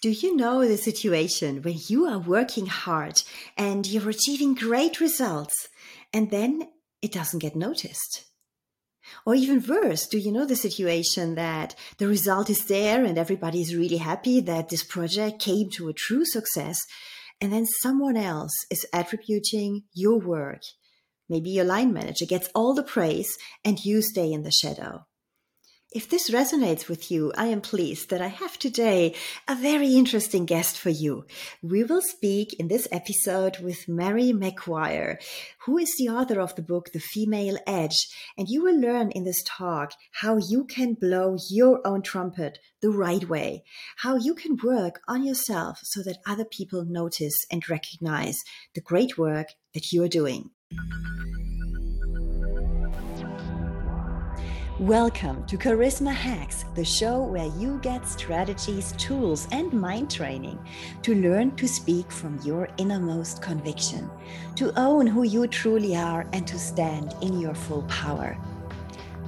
Do you know the situation when you are working hard and you're achieving great results and then it doesn't get noticed? Or even worse, do you know the situation that the result is there and everybody is really happy that this project came to a true success and then someone else is attributing your work? Maybe your line manager gets all the praise and you stay in the shadow. If this resonates with you, I am pleased that I have today a very interesting guest for you. We will speak in this episode with Mary McGuire, who is the author of the book The Female Edge. And you will learn in this talk how you can blow your own trumpet the right way, how you can work on yourself so that other people notice and recognize the great work that you are doing. Welcome to Charisma Hacks, the show where you get strategies, tools, and mind training to learn to speak from your innermost conviction, to own who you truly are, and to stand in your full power.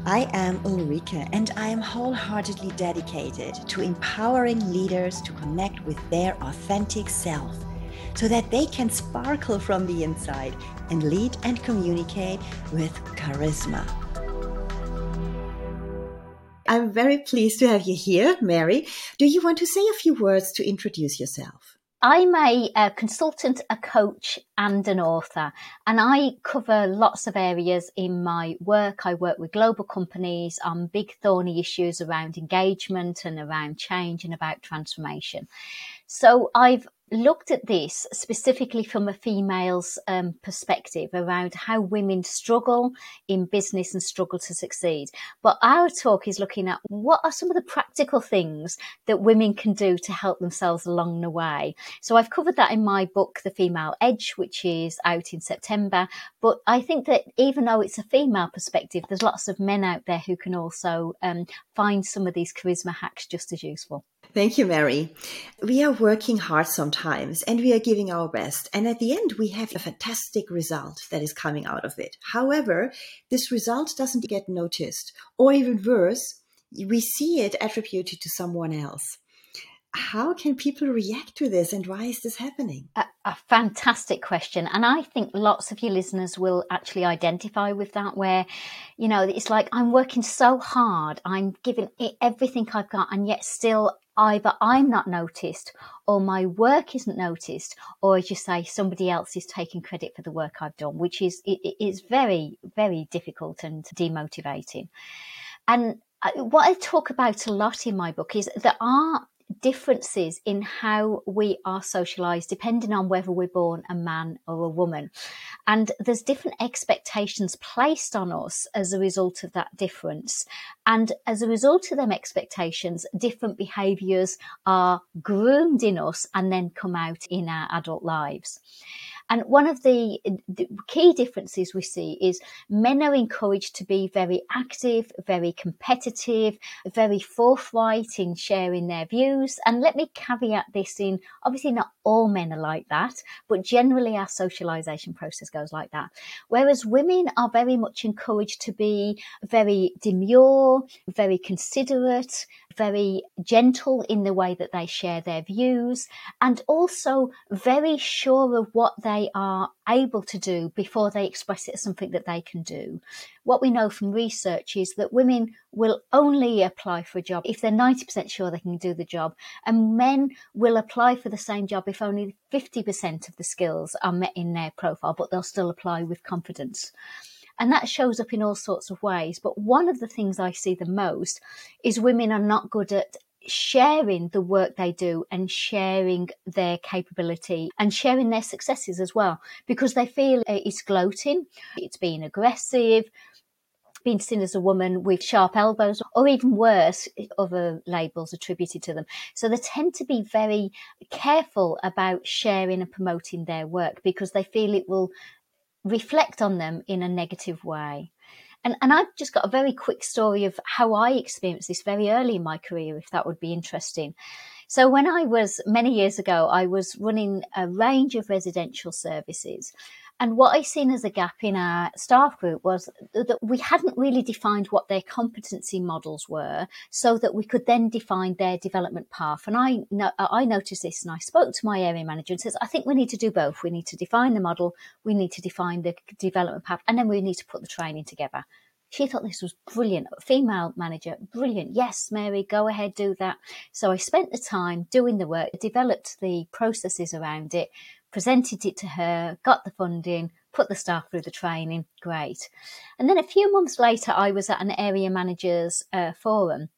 I am Ulrike, and I am wholeheartedly dedicated to empowering leaders to connect with their authentic self so that they can sparkle from the inside and lead and communicate with charisma. I'm very pleased to have you here, Mary. Do you want to say a few words to introduce yourself? I'm a, a, consultant, a coach, and an author, and I cover lots of areas in my work. I work with global companies on big, thorny issues around engagement and around change and about transformation. So I've looked at this specifically from a female's um, perspective around how women struggle in business and struggle to succeed. But our talk is looking at what are some of the practical things that women can do to help themselves along the way. So I've covered that in my book, The Female Edge, which is out in September. But I think that even though it's a female perspective, there's lots of men out there who can also um, find some of these charisma hacks just as useful. Thank you, Mary. We are working hard sometimes and we are giving our best. And at the end, we have a fantastic result that is coming out of it. However, this result doesn't get noticed, or even worse, we see it attributed to someone else how can people react to this and why is this happening? A, a, fantastic question. And I think lots of your listeners will actually identify with that, where, you know, it's like I'm working so hard, I'm giving it everything I've got, and yet still either I'm not noticed or my work isn't noticed, or as you say, somebody else is taking credit for the work I've done, which is, it, it is very, very difficult and demotivating. And uh, what I talk about a lot in my book is there are differences in how we are socialized depending on whether we're born a man or a woman. And there's different expectations placed on us as a result of that difference. And as a result of them expectations, different behaviors are groomed in us and then come out in our adult lives. And one of the, the, key differences we see is men are encouraged to be very active, very competitive, very forthright in sharing their views. And let me caveat this in obviously not all men are like that, but generally our socialization process goes like that. Whereas women are very much encouraged to be very demure, very considerate, very gentle in the way that they share their views, and also very sure of what they are able to do before they express it as something that they can do. What we know from research is that women will only apply for a job if they're 90% sure they can do the job, and men will apply for the same job if only 50% of the skills are met in their profile, but they'll still apply with confidence. And that shows up in all sorts of ways. But one of the things I see the most is women are not good at sharing the work they do and sharing their capability and sharing their successes as well because they feel it's gloating, it's being aggressive, being seen as a woman with sharp elbows, or even worse, other labels attributed to them. So they tend to be very careful about sharing and promoting their work because they feel it will reflect on them in a negative way. And, and I've just got a very quick story of how I experienced this very early in my career, if that would be interesting. So when I was many years ago, I was running a range of residential services And what I seen as a gap in our staff group was that we hadn't really defined what their competency models were so that we could then define their development path. And I, I noticed this and I spoke to my area manager and says, I think we need to do both. We need to define the model, we need to define the development path, and then we need to put the training together. She thought this was brilliant. Female manager, brilliant. Yes, Mary, go ahead, do that. So I spent the time doing the work, developed the processes around it, presented it to her, got the funding, put the staff through the training. Great. And then a few months later, I was at an area managers uh, forum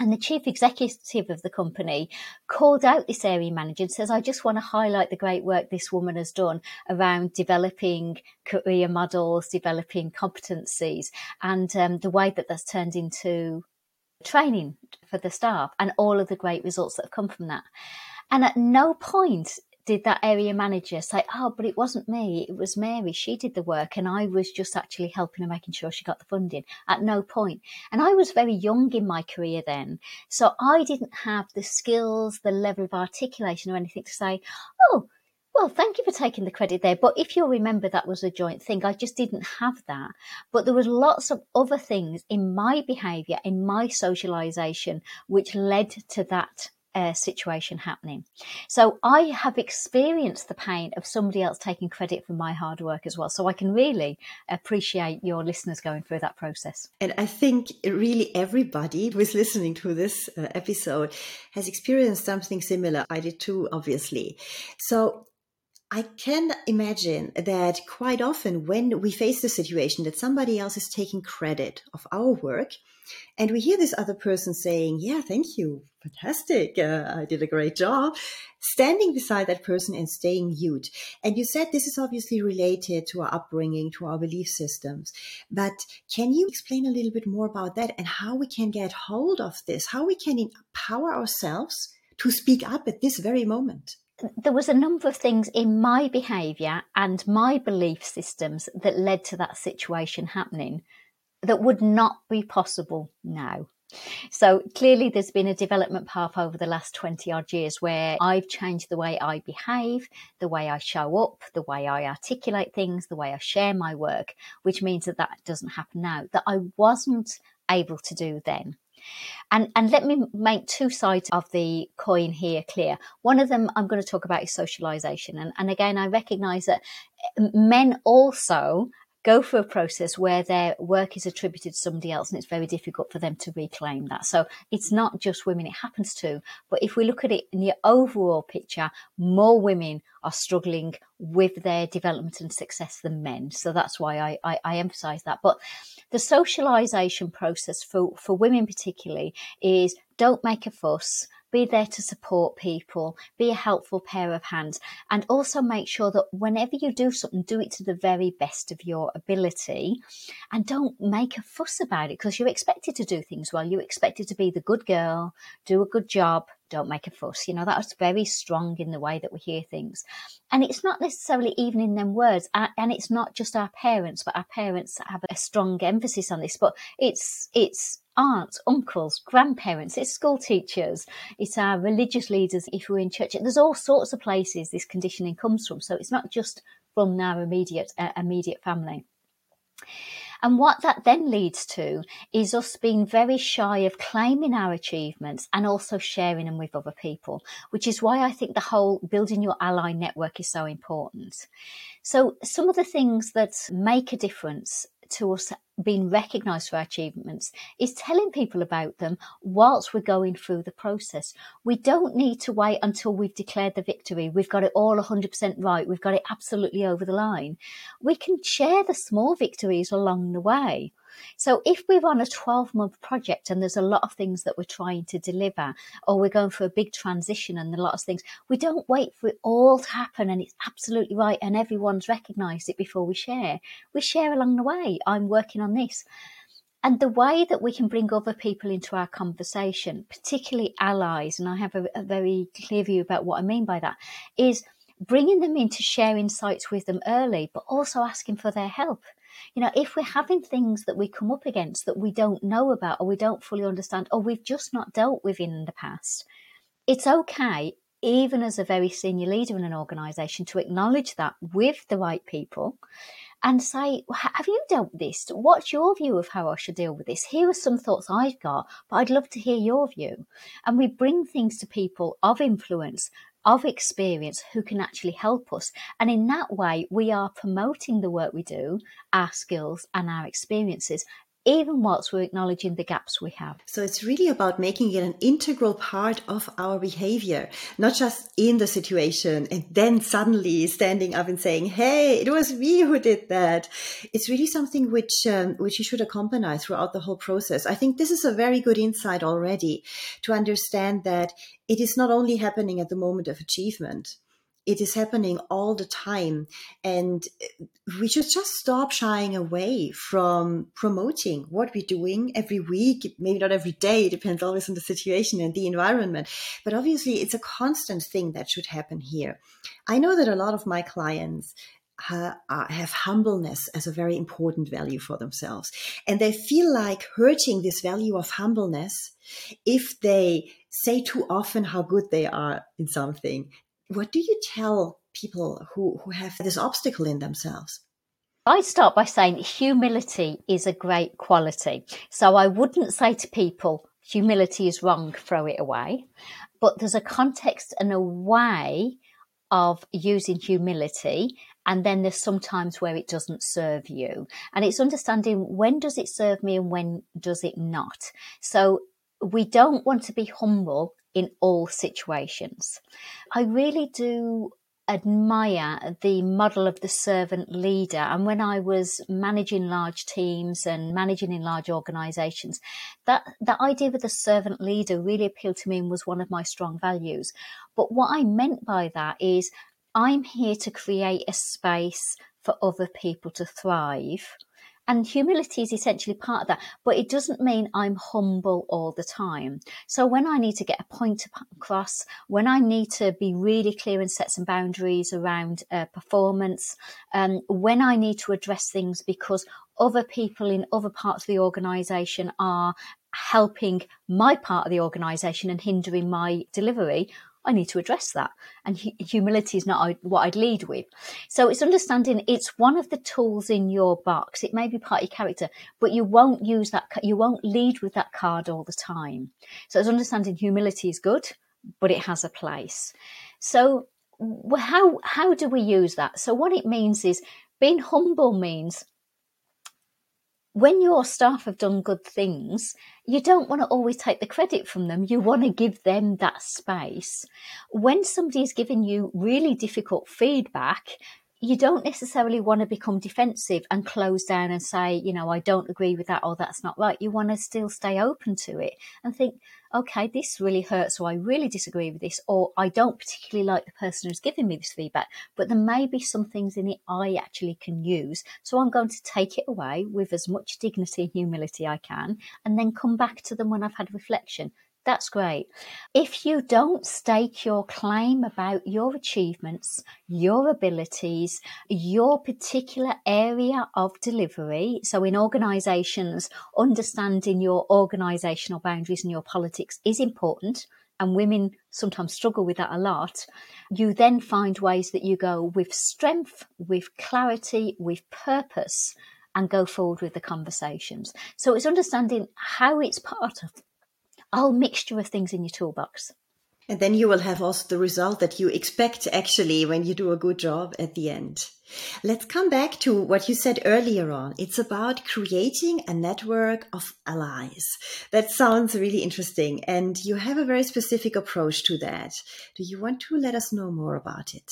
and the chief executive of the company called out this area manager and says, I just want to highlight the great work this woman has done around developing career models, developing competencies, and um, the way that that's turned into training for the staff and all of the great results that have come from that. And at no point did that area manager say, Oh, but it wasn't me, it was Mary. She did the work, and I was just actually helping her, making sure she got the funding at no point. And I was very young in my career then. So I didn't have the skills, the level of articulation, or anything to say, Oh, well, thank you for taking the credit there. But if you'll remember, that was a joint thing. I just didn't have that. But there was lots of other things in my behaviour, in my socialisation, which led to that uh, situation happening. So I have experienced the pain of somebody else taking credit for my hard work as well. So I can really appreciate your listeners going through that process. And I think really everybody who is listening to this uh, episode has experienced something similar. I did too, obviously. So I can imagine that quite often when we face the situation that somebody else is taking credit of our work, and we hear this other person saying, Yeah, thank you, fantastic, uh, I did a great job, standing beside that person and staying mute. And you said this is obviously related to our upbringing, to our belief systems. But can you explain a little bit more about that and how we can get hold of this, how we can empower ourselves to speak up at this very moment? there was a number of things in my behaviour and my belief systems that led to that situation happening that would not be possible now. So clearly, there's been a development path over the last 20 odd years where I've changed the way I behave, the way I show up, the way I articulate things, the way I share my work, which means that that doesn't happen now, that I wasn't able to do then. And, and let me make two sides of the coin here clear. One of them I'm going to talk about is socialization. And, and again, I recognize that eh, men also go through a process where their work is attributed to somebody else and it's very difficult for them to reclaim that. So it's not just women it happens to, but if we look at it in the overall picture, more women are struggling with their development and success than men. So that's why I, I, I emphasize that. But the socialization process for, for women particularly is don't make a fuss be there to support people, be a helpful pair of hands, and also make sure that whenever you do something, do it to the very best of your ability. And don't make a fuss about it because you're expected to do things well. You're expected to be the good girl, do a good job, don't make a fuss. You know, that's very strong in the way that we hear things. And it's not necessarily even in them words. And it's not just our parents, but our parents have a strong emphasis on this, but it's, it's aunts, uncles, grandparents, it's school teachers, it's our religious leaders if we're in church. There's all sorts of places this conditioning comes from. So it's not just from our immediate uh, immediate family. And what that then leads to is us being very shy of claiming our achievements and also sharing them with other people, which is why I think the whole building your ally network is so important. So some of the things that make a difference to us being recognised for our achievements is telling people about them whilst we're going through the process. We don't need to wait until we've declared the victory. We've got it all 100% right. We've got it absolutely over the line. We can share the small victories along the way. So if we're on a 12 month project and there's a lot of things that we're trying to deliver, or we're going for a big transition and a lot of things, we don't wait for it all to happen and it's absolutely right and everyone's recognized it before we share. We share along the way. I'm working on this. And the way that we can bring other people into our conversation, particularly allies, and I have a, a very clear view about what I mean by that, is bringing them in to share insights with them early, but also asking for their help. You know, if we're having things that we come up against that we don't know about or we don't fully understand or we've just not dealt with in the past, it's okay even as a very senior leader in an organization, to acknowledge that with the right people and say, Have you dealt with this? What's your view of how I should deal with this? Here are some thoughts I've got, but I'd love to hear your view. And we bring things to people of influence of experience who can actually help us. And in that way, we are promoting the work we do, our skills, and our experiences even whilst we're acknowledging the gaps we have. So it's really about making it an integral part of our behavior, not just in the situation and then suddenly standing up and saying, "Hey, it was me who did that." It's really something which um, which you should accompany throughout the whole process. I think this is a very good insight already to understand that it is not only happening at the moment of achievement it is happening all the time. And we should just stop shying away from promoting what we're doing every week, maybe not every day, it depends always on the situation and the environment. But obviously, it's a constant thing that should happen here. I know that a lot of my clients uh, have humbleness as a very important value for themselves. And they feel like hurting this value of humbleness if they say too often how good they are in something what do you tell people who, who have this obstacle in themselves? I start by saying humility is a great quality. So I wouldn't say to people, humility is wrong, throw it away. But there's a context and a way of using humility. And then there's sometimes where it doesn't serve you. And it's understanding when does it serve me and when does it not. So we don't want to be humble in all situations. I really do admire the model of the servant leader. And when I was managing large teams and managing in large organizations, that, that idea of the servant leader really appealed to me and was one of my strong values. But what I meant by that is I'm here to create a space for other people to thrive and humility is essentially part of that, but it doesn't mean I'm humble all the time. So when I need to get a point across, when I need to be really clear and set some boundaries around uh, performance, um, when I need to address things because other people in other parts of the organization are helping my part of the organization and hindering my delivery, I need to address that. And humility is not what I'd lead with. So it's understanding it's one of the tools in your box. It may be part of your character, but you won't use that, you won't lead with that card all the time. So it's understanding humility is good, but it has a place. So how, how do we use that? So what it means is being humble means when your staff have done good things, you don't want to always take the credit from them. You want to give them that space. When somebody is giving you really difficult feedback, you don't necessarily want to become defensive and close down and say, you know, I don't agree with that or that's not right. You want to still stay open to it and think, okay, this really hurts or I really disagree with this or I don't particularly like the person who's giving me this feedback, but there may be some things in it I actually can use. So I'm going to take it away with as much dignity and humility I can and then come back to them when I've had reflection that's great. If you don't stake your claim about your achievements, your abilities, your particular area of delivery, so in organizations, understanding your organizational boundaries and your politics is important. And women sometimes struggle with that a lot. You then find ways that you go with strength, with clarity, with purpose, and go forward with the conversations. So it's understanding how it's part of a whole mixture of things in your toolbox. And then you will have also the result that you expect actually when you do a good job at the end. Let's come back to what you said earlier on. It's about creating a network of allies. That sounds really interesting. And you have a very specific approach to that. Do you want to let us know more about it?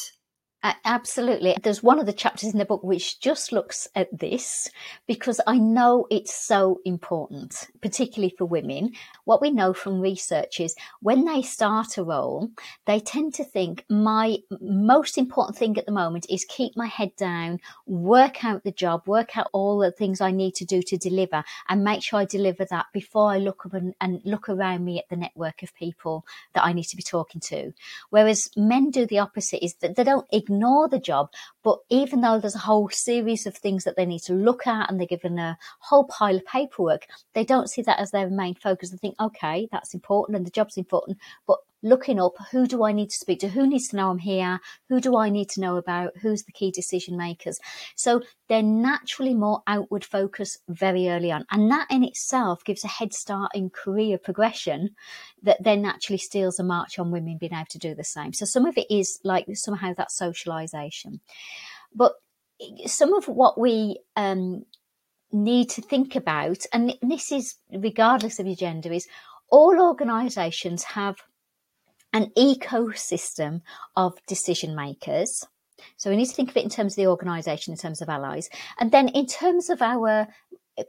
Absolutely. There's one of the chapters in the book which just looks at this because I know it's so important, particularly for women. What we know from research is when they start a role, they tend to think my most important thing at the moment is keep my head down, work out the job, work out all the things I need to do to deliver and make sure I deliver that before I look up and, and look around me at the network of people that I need to be talking to. Whereas men do the opposite is that they don't ignore the job, but even though there's a whole series of things that they need to look at and they're given a whole pile of paperwork, they don't see that as their main focus. They think, okay, that's important and the job's important, but looking up who do I need to speak to? Who needs to know I'm here? Who do I need to know about? Who's the key decision makers? So they're naturally more outward focused very early on. And that in itself gives a head start in career progression that then naturally steals a march on women being able to do the same. So some of it is like somehow that socialization. But some of what we um, need to think about, and this is regardless of your gender, is all organisations have an ecosystem of decision makers. So we need to think of it in terms of the organisation, in terms of allies, and then in terms of our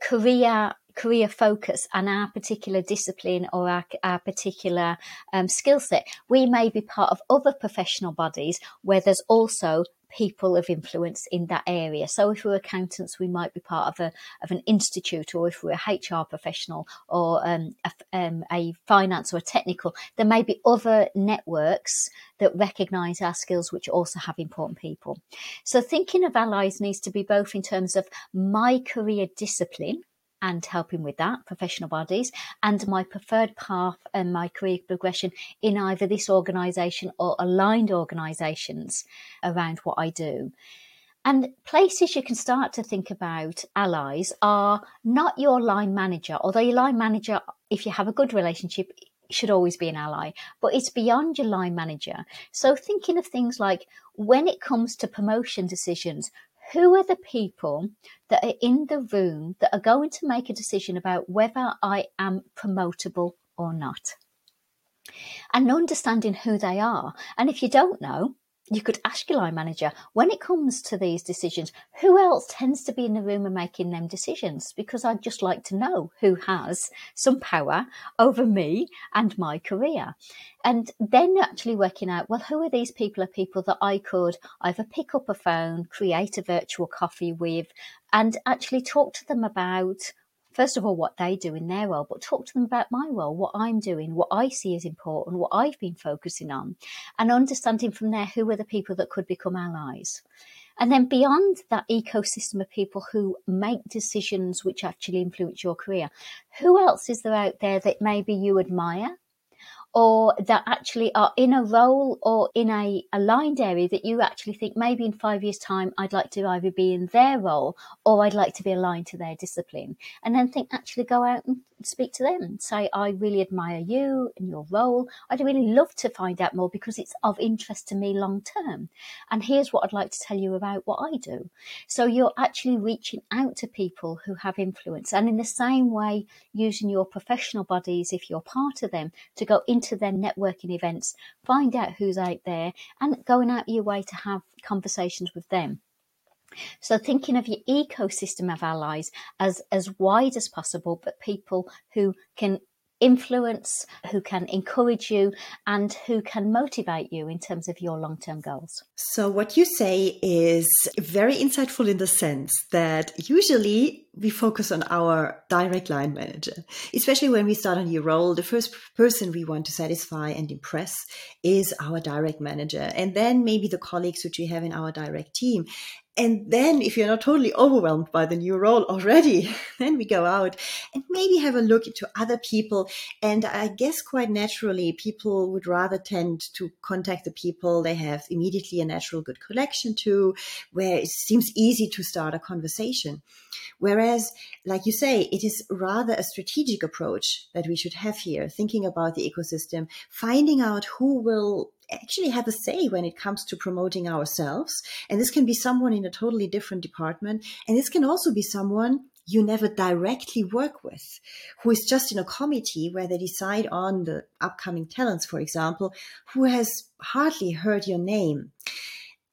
career career focus and our particular discipline or our, our particular um, skill set, we may be part of other professional bodies where there's also people of influence in that area. So if we're accountants, we might be part of a of an institute, or if we're a HR professional or um, a, um, a finance or a technical, there may be other networks that recognise our skills, which also have important people. So thinking of allies needs to be both in terms of my career discipline and helping with that, professional bodies, and my preferred path and my career progression in either this organisation or aligned organisations around what I do. And places you can start to think about allies are not your line manager, although your line manager, if you have a good relationship, should always be an ally, but it's beyond your line manager. So thinking of things like when it comes to promotion decisions, who are the people that are in the room that are going to make a decision about whether I am promotable or not? And understanding who they are. And if you don't know, you could ask your line manager when it comes to these decisions, who else tends to be in the room and making them decisions? Because I'd just like to know who has some power over me and my career. And then actually working out, well, who are these people are people that I could either pick up a phone, create a virtual coffee with, and actually talk to them about first of all, what they do in their role, but talk to them about my role, what I'm doing, what I see as important, what I've been focusing on, and understanding from there who are the people that could become allies. And then beyond that ecosystem of people who make decisions which actually influence your career, who else is there out there that maybe you admire? Or that actually are in a role or in a aligned area that you actually think maybe in five years' time I'd like to either be in their role or I'd like to be aligned to their discipline. And then think actually go out and speak to them say, I really admire you and your role. I'd really love to find out more because it's of interest to me long term. And here's what I'd like to tell you about what I do. So you're actually reaching out to people who have influence. And in the same way, using your professional bodies, if you're part of them, to go into their networking events, find out who's out there, and going out your way to have conversations with them. So thinking of your ecosystem of allies as as wide as possible, but people who can influence, who can encourage you, and who can motivate you in terms of your long term goals. So, what you say is very insightful in the sense that usually we focus on our direct line manager, especially when we start a new role. The first person we want to satisfy and impress is our direct manager, and then maybe the colleagues which we have in our direct team. And then, if you're not totally overwhelmed by the new role already, then we go out and maybe have a look into other people. And I guess quite naturally, people would rather tend to contact the people they have immediately a natural good connection to, where it seems easy to start a conversation. Whereas, like you say, it is rather a strategic approach that we should have here, thinking about the ecosystem, finding out who will actually have a say when it comes to promoting ourselves. And this can be someone in a totally different department. And this can also be someone you never directly work with, who is just in a committee where they decide on the upcoming talents, for example, who has hardly heard your name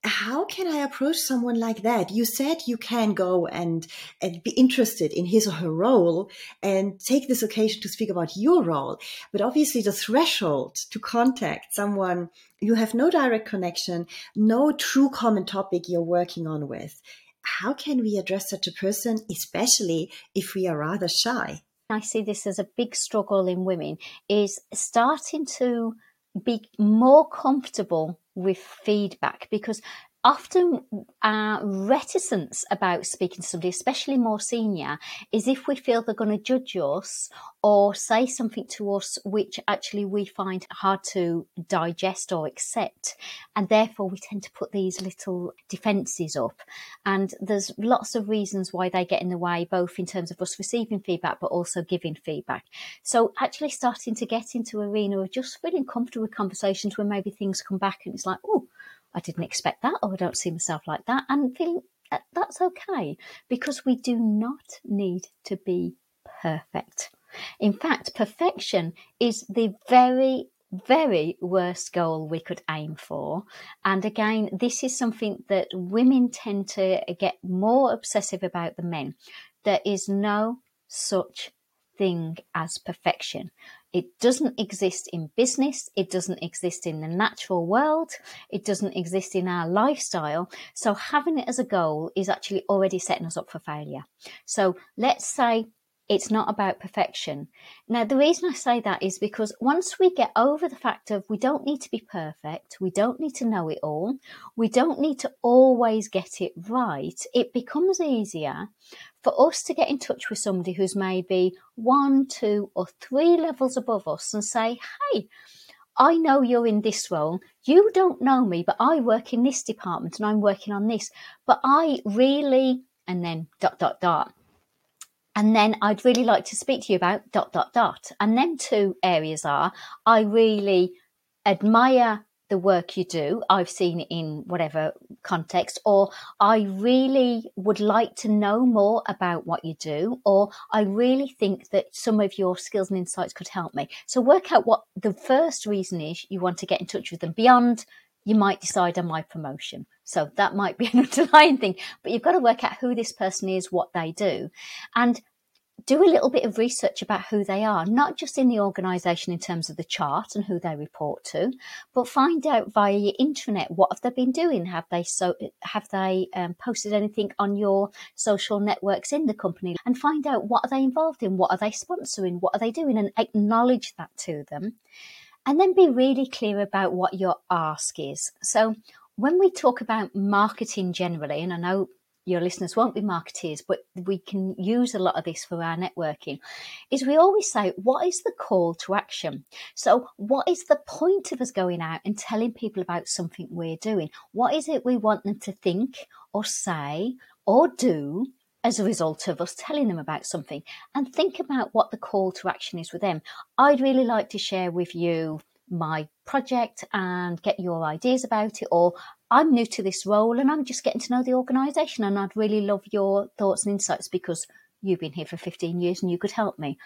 how can I approach someone like that? You said you can go and, and be interested in his or her role and take this occasion to speak about your role. But obviously the threshold to contact someone you have no direct connection, no true common topic you're working on with. How can we address such a person, especially if we are rather shy? I see this as a big struggle in women is starting to be more comfortable with feedback because often our reticence about speaking to somebody, especially more senior, is if we feel they're going to judge us or say something to us which actually we find hard to digest or accept. And therefore, we tend to put these little defences up. And there's lots of reasons why they get in the way, both in terms of us receiving feedback, but also giving feedback. So, actually starting to get into arena of just feeling comfortable with conversations where maybe things come back and it's like, oh, I didn't expect that, or I don't see myself like that, and feeling that that's okay because we do not need to be perfect. In fact, perfection is the very very worst goal we could aim for. And again, this is something that women tend to get more obsessive about than men. There is no such thing as perfection. It doesn't exist in business. It doesn't exist in the natural world. It doesn't exist in our lifestyle. So having it as a goal is actually already setting us up for failure. So let's say it's not about perfection. Now, the reason I say that is because once we get over the fact of we don't need to be perfect, we don't need to know it all, we don't need to always get it right, it becomes easier for us to get in touch with somebody who's maybe one, two, or three levels above us and say, hey, I know you're in this role. You don't know me, but I work in this department and I'm working on this. But I really, and then dot, dot, dot. And then I'd really like to speak to you about dot, dot, dot. And then two areas are I really admire the work you do. I've seen in whatever context, or I really would like to know more about what you do, or I really think that some of your skills and insights could help me. So work out what the first reason is you want to get in touch with them beyond you might decide on my promotion. So that might be an underlying thing, but you've got to work out who this person is, what they do. And do a little bit of research about who they are, not just in the organisation in terms of the chart and who they report to, but find out via your intranet what have they been doing. Have they so have they um, posted anything on your social networks in the company, and find out what are they involved in, what are they sponsoring, what are they doing, and acknowledge that to them, and then be really clear about what your ask is. So when we talk about marketing generally, and I know your listeners won't be marketeers, but we can use a lot of this for our networking, is we always say, what is the call to action? So, what is the point of us going out and telling people about something we're doing? What is it we want them to think or say or do as a result of us telling them about something? And think about what the call to action is with them. I'd really like to share with you my project and get your ideas about it or I'm new to this role and I'm just getting to know the organisation and I'd really love your thoughts and insights because you've been here for 15 years and you could help me.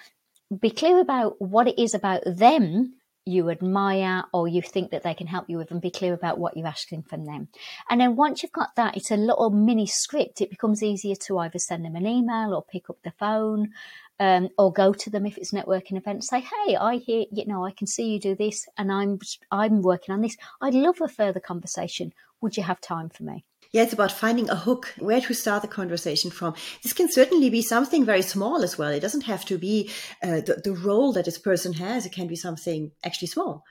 Be clear about what it is about them you admire or you think that they can help you with and be clear about what you're asking from them. And then once you've got that, it's a little mini script. It becomes easier to either send them an email or pick up the phone um, or go to them if it's networking event. Say, hey, I hear you know I can see you do this, and I'm I'm working on this. I'd love a further conversation. Would you have time for me? Yeah, it's about finding a hook, where to start the conversation from. This can certainly be something very small as well. It doesn't have to be uh, the, the role that this person has. It can be something actually small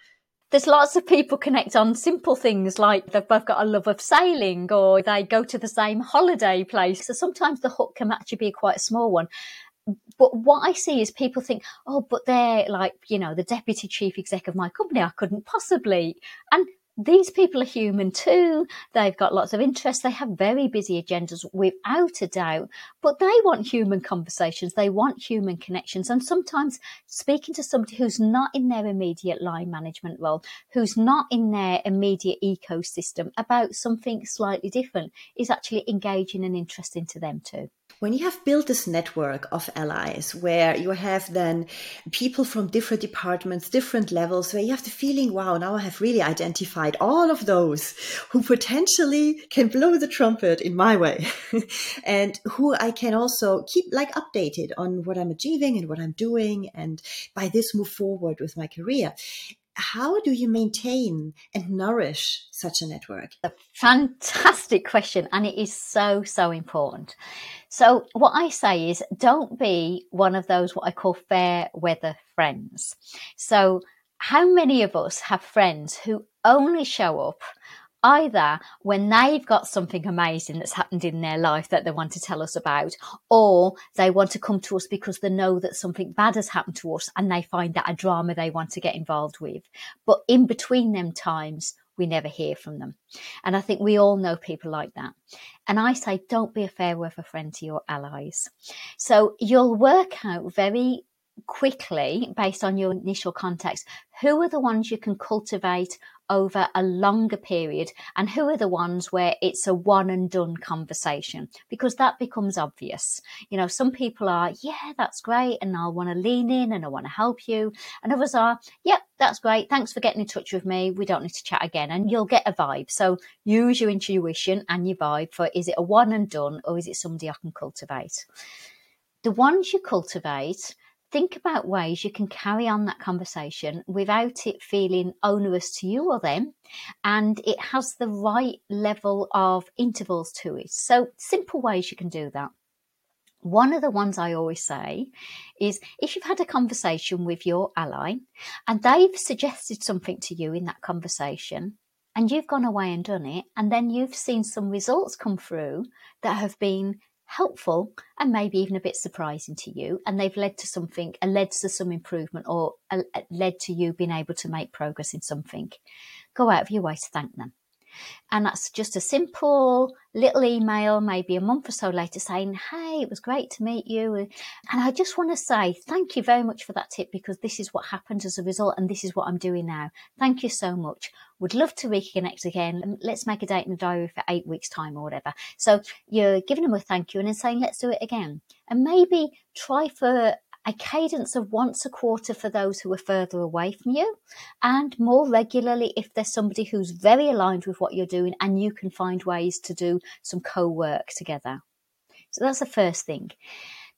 there's lots of people connect on simple things like they've both got a love of sailing or they go to the same holiday place. So sometimes the hook can actually be quite a small one but what I see is people think, oh, but they're like, you know, the deputy chief exec of my company. I couldn't possibly. And these people are human too. They've got lots of interests. They have very busy agendas without a doubt, but they want human conversations. They want human connections. And sometimes speaking to somebody who's not in their immediate line management role, who's not in their immediate ecosystem about something slightly different is actually engaging and interesting to them too when you have built this network of allies where you have then people from different departments, different levels, where you have the feeling, wow, now I have really identified all of those who potentially can blow the trumpet in my way and who I can also keep like updated on what I'm achieving and what I'm doing. And by this move forward with my career how do you maintain and nourish such a network? A fantastic question, and it is so, so important. So, what I say is don't be one of those what I call fair weather friends. So, how many of us have friends who only show up either when they've got something amazing that's happened in their life that they want to tell us about, or they want to come to us because they know that something bad has happened to us and they find that a drama they want to get involved with. But in between them times, we never hear from them. And I think we all know people like that. And I say, don't be a fair weather friend to your allies. So you'll work out very quickly, based on your initial context, who are the ones you can cultivate over a longer period and who are the ones where it's a one and done conversation because that becomes obvious. You know, some people are, yeah, that's great. And I'll want to lean in and I want to help you. And others are, yep, that's great. Thanks for getting in touch with me. We don't need to chat again. And you'll get a vibe. So use your intuition and your vibe for is it a one and done or is it somebody I can cultivate? The ones you cultivate, think about ways you can carry on that conversation without it feeling onerous to you or them and it has the right level of intervals to it. So simple ways you can do that. One of the ones I always say is if you've had a conversation with your ally and they've suggested something to you in that conversation and you've gone away and done it, and then you've seen some results come through that have been helpful and maybe even a bit surprising to you and they've led to something and led to some improvement or uh, led to you being able to make progress in something. Go out of your way to thank them and that's just a simple little email, maybe a month or so later, saying, Hey, it was great to meet you. And I just want to say thank you very much for that tip because this is what happened as a result, and this is what I'm doing now. Thank you so much. Would love to reconnect again. Let's make a date in the diary for eight weeks' time or whatever. So you're giving them a thank you and then saying, Let's do it again. And maybe try for a cadence of once a quarter for those who are further away from you, and more regularly if there's somebody who's very aligned with what you're doing and you can find ways to do some co work together. So that's the first thing.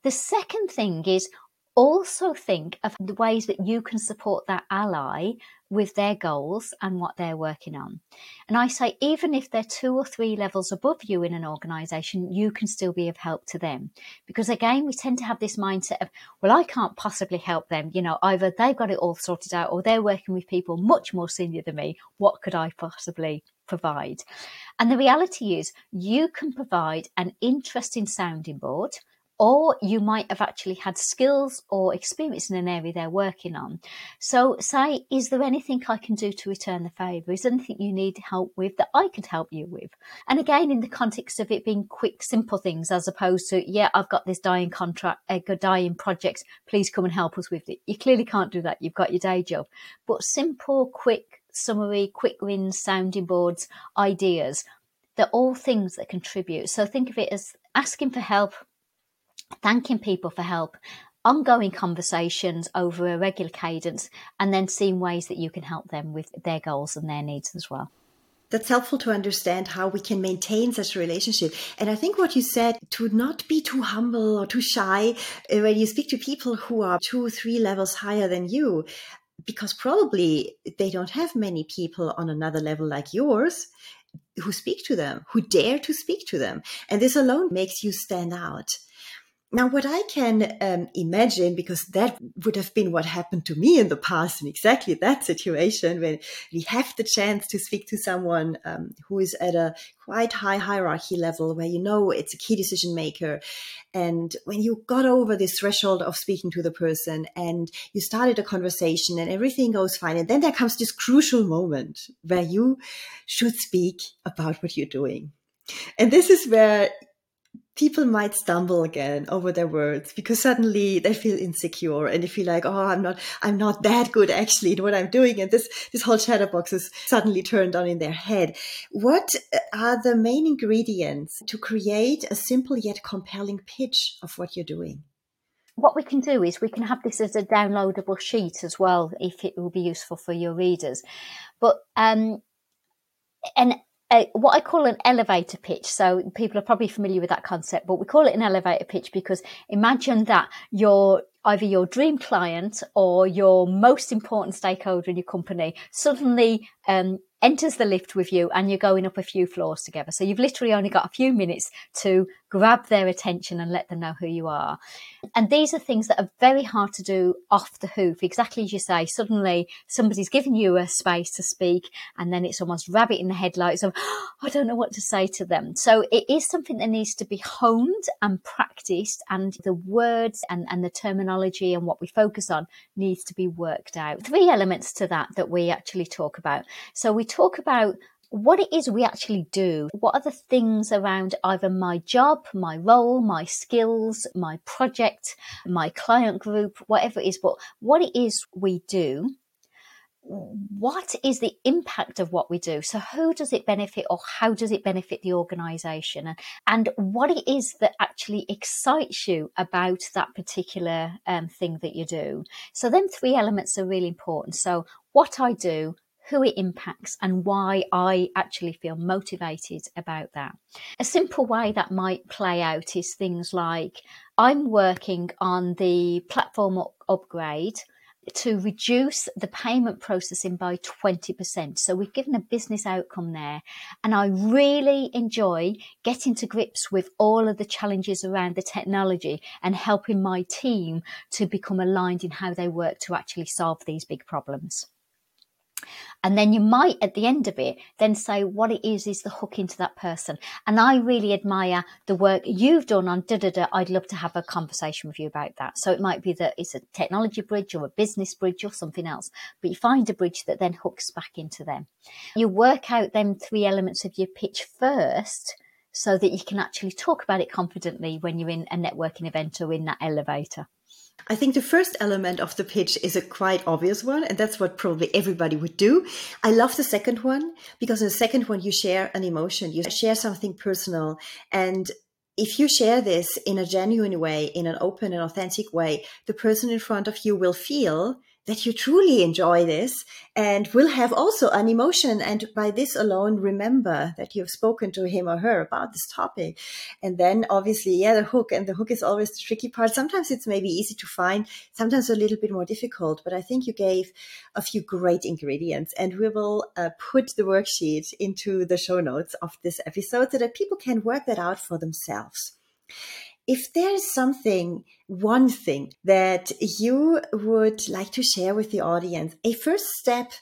The second thing is also think of the ways that you can support that ally with their goals and what they're working on. And I say, even if they're two or three levels above you in an organization, you can still be of help to them. Because again, we tend to have this mindset of, well, I can't possibly help them. You know, either they've got it all sorted out or they're working with people much more senior than me. What could I possibly provide? And the reality is, you can provide an interesting sounding board or you might have actually had skills or experience in an area they're working on. So say, is there anything I can do to return the favour? Is there anything you need help with that I could help you with? And again, in the context of it being quick, simple things as opposed to, yeah, I've got this dying contract, a dying project, please come and help us with it. You clearly can't do that. You've got your day job, but simple, quick, summary, quick wins, sounding boards, ideas. They're all things that contribute. So think of it as asking for help, thanking people for help, ongoing conversations over a regular cadence, and then seeing ways that you can help them with their goals and their needs as well. That's helpful to understand how we can maintain such a relationship. And I think what you said to not be too humble or too shy uh, when you speak to people who are two, three levels higher than you, because probably they don't have many people on another level like yours who speak to them, who dare to speak to them. And this alone makes you stand out. Now, what I can um, imagine, because that would have been what happened to me in the past in exactly that situation, when we have the chance to speak to someone um, who is at a quite high hierarchy level, where you know it's a key decision maker. And when you got over this threshold of speaking to the person and you started a conversation and everything goes fine, and then there comes this crucial moment where you should speak about what you're doing. And this is where people might stumble again over their words because suddenly they feel insecure and they feel like, oh, I'm not, I'm not that good actually in what I'm doing. And this, this whole chatterbox is suddenly turned on in their head. What are the main ingredients to create a simple yet compelling pitch of what you're doing? What we can do is we can have this as a downloadable sheet as well, if it will be useful for your readers. But um, and a, what I call an elevator pitch. So people are probably familiar with that concept, but we call it an elevator pitch because imagine that your either your dream client or your most important stakeholder in your company suddenly um, enters the lift with you and you're going up a few floors together. So you've literally only got a few minutes to grab their attention and let them know who you are. And these are things that are very hard to do off the hoof. Exactly as you say, suddenly somebody's giving you a space to speak and then it's almost rabbit in the headlights of, oh, I don't know what to say to them. So it is something that needs to be honed and practiced and the words and, and the terminology and what we focus on needs to be worked out. Three elements to that that we actually talk about. So we talk about what it is we actually do. What are the things around either my job, my role, my skills, my project, my client group, whatever it is, but what it is we do. What is the impact of what we do? So, who does it benefit, or how does it benefit the organization? And what it is that actually excites you about that particular um, thing that you do. So, then three elements are really important. So, what I do, who it impacts and why I actually feel motivated about that. A simple way that might play out is things like I'm working on the platform upgrade to reduce the payment processing by 20%. So we've given a business outcome there. And I really enjoy getting to grips with all of the challenges around the technology and helping my team to become aligned in how they work to actually solve these big problems. And then you might, at the end of it, then say what it is is the hook into that person. And I really admire the work you've done on da da da. I'd love to have a conversation with you about that. So it might be that it's a technology bridge or a business bridge or something else, but you find a bridge that then hooks back into them. You work out them three elements of your pitch first so that you can actually talk about it confidently when you're in a networking event or in that elevator. I think the first element of the pitch is a quite obvious one, and that's what probably everybody would do. I love the second one because in the second one, you share an emotion, you share something personal. And if you share this in a genuine way, in an open and authentic way, the person in front of you will feel that you truly enjoy this and will have also an emotion. And by this alone, remember that you've spoken to him or her about this topic. And then obviously, yeah, the hook and the hook is always the tricky part. Sometimes it's maybe easy to find, sometimes a little bit more difficult, but I think you gave a few great ingredients and we will uh, put the worksheet into the show notes of this episode so that people can work that out for themselves if there's something, one thing that you would like to share with the audience, a first step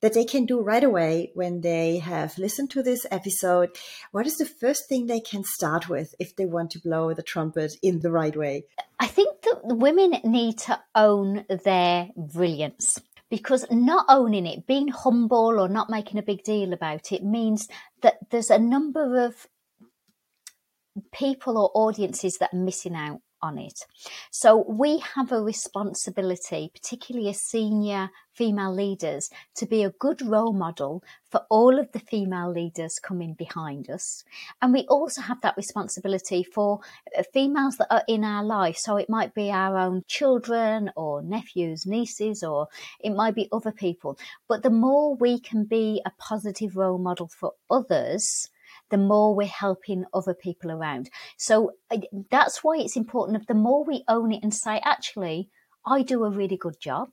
that they can do right away when they have listened to this episode, what is the first thing they can start with if they want to blow the trumpet in the right way? I think that women need to own their brilliance because not owning it, being humble or not making a big deal about it means that there's a number of people or audiences that are missing out on it. So we have a responsibility, particularly as senior female leaders, to be a good role model for all of the female leaders coming behind us. And we also have that responsibility for uh, females that are in our life. So it might be our own children or nephews, nieces, or it might be other people. But the more we can be a positive role model for others, the more we're helping other people around. So that's why it's important. The more we own it and say, actually, I do a really good job.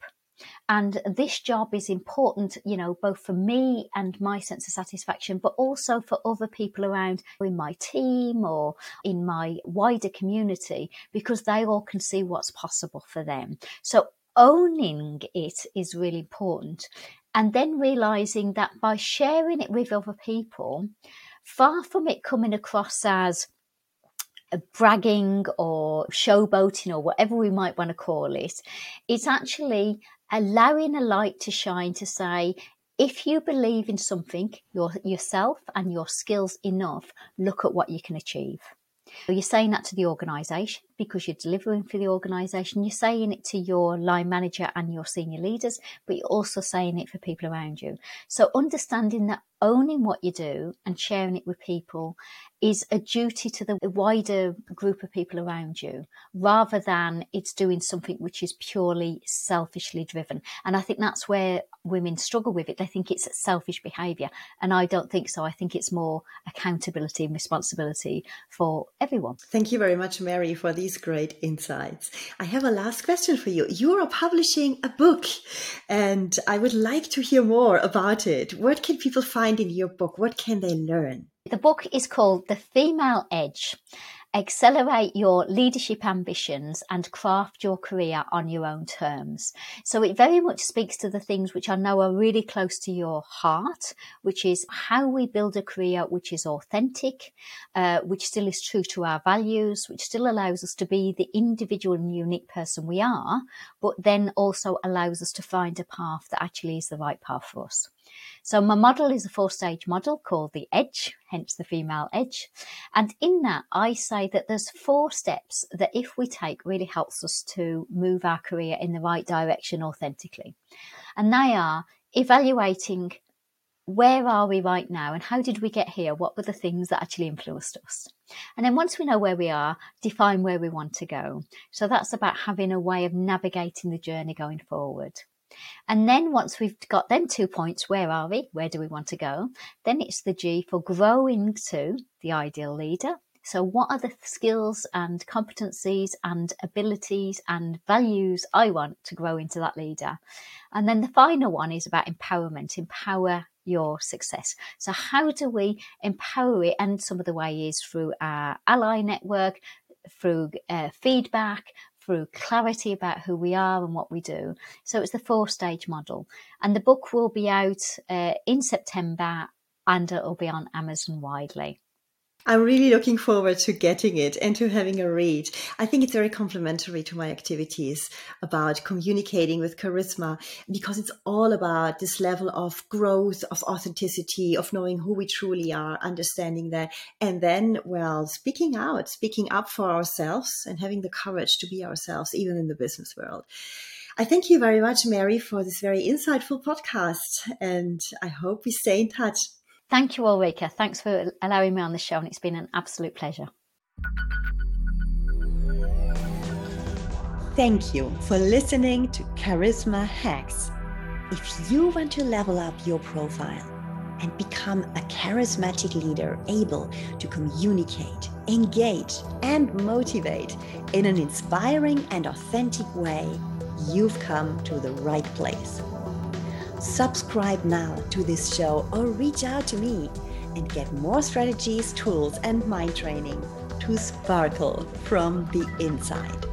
And this job is important, you know, both for me and my sense of satisfaction, but also for other people around in my team or in my wider community, because they all can see what's possible for them. So owning it is really important. And then realizing that by sharing it with other people, far from it coming across as bragging or showboating or whatever we might want to call it, it's actually allowing a light to shine to say, if you believe in something, your, yourself and your skills enough, look at what you can achieve. You're saying that to the organisation because you're delivering for the organisation. You're saying it to your line manager and your senior leaders, but you're also saying it for people around you. So understanding that owning what you do and sharing it with people is a duty to the wider group of people around you rather than it's doing something which is purely selfishly driven. And I think that's where women struggle with it. They think it's selfish behaviour. And I don't think so. I think it's more accountability and responsibility for everyone. Thank you very much, Mary, for these great insights. I have a last question for you. You are publishing a book and I would like to hear more about it. What can people find in your book? What can they learn? The book is called The Female Edge Accelerate Your Leadership Ambitions and Craft Your Career on Your Own Terms. So it very much speaks to the things which I know are really close to your heart, which is how we build a career which is authentic, uh, which still is true to our values, which still allows us to be the individual and unique person we are, but then also allows us to find a path that actually is the right path for us. So my model is a four stage model called the edge, hence the female edge. And in that, I say that there's four steps that if we take really helps us to move our career in the right direction authentically. And they are evaluating where are we right now and how did we get here? What were the things that actually influenced us? And then once we know where we are, define where we want to go. So that's about having a way of navigating the journey going forward. And then once we've got them two points, where are we? Where do we want to go? Then it's the G for growing to the ideal leader. So, what are the skills and competencies and abilities and values I want to grow into that leader? And then the final one is about empowerment, empower your success. So, how do we empower it? And some of the way is through our ally network, through uh, feedback, through clarity about who we are and what we do. So it's the four stage model. And the book will be out uh, in September and it'll be on Amazon widely. I'm really looking forward to getting it and to having a read. I think it's very complementary to my activities about communicating with charisma because it's all about this level of growth, of authenticity, of knowing who we truly are, understanding that, and then, well, speaking out, speaking up for ourselves and having the courage to be ourselves, even in the business world. I thank you very much, Mary, for this very insightful podcast, and I hope we stay in touch. Thank you, Ulrika. Thanks for allowing me on the show, and it's been an absolute pleasure. Thank you for listening to Charisma Hacks. If you want to level up your profile and become a charismatic leader able to communicate, engage, and motivate in an inspiring and authentic way, you've come to the right place. Subscribe now to this show or reach out to me and get more strategies, tools, and mind training to sparkle from the inside.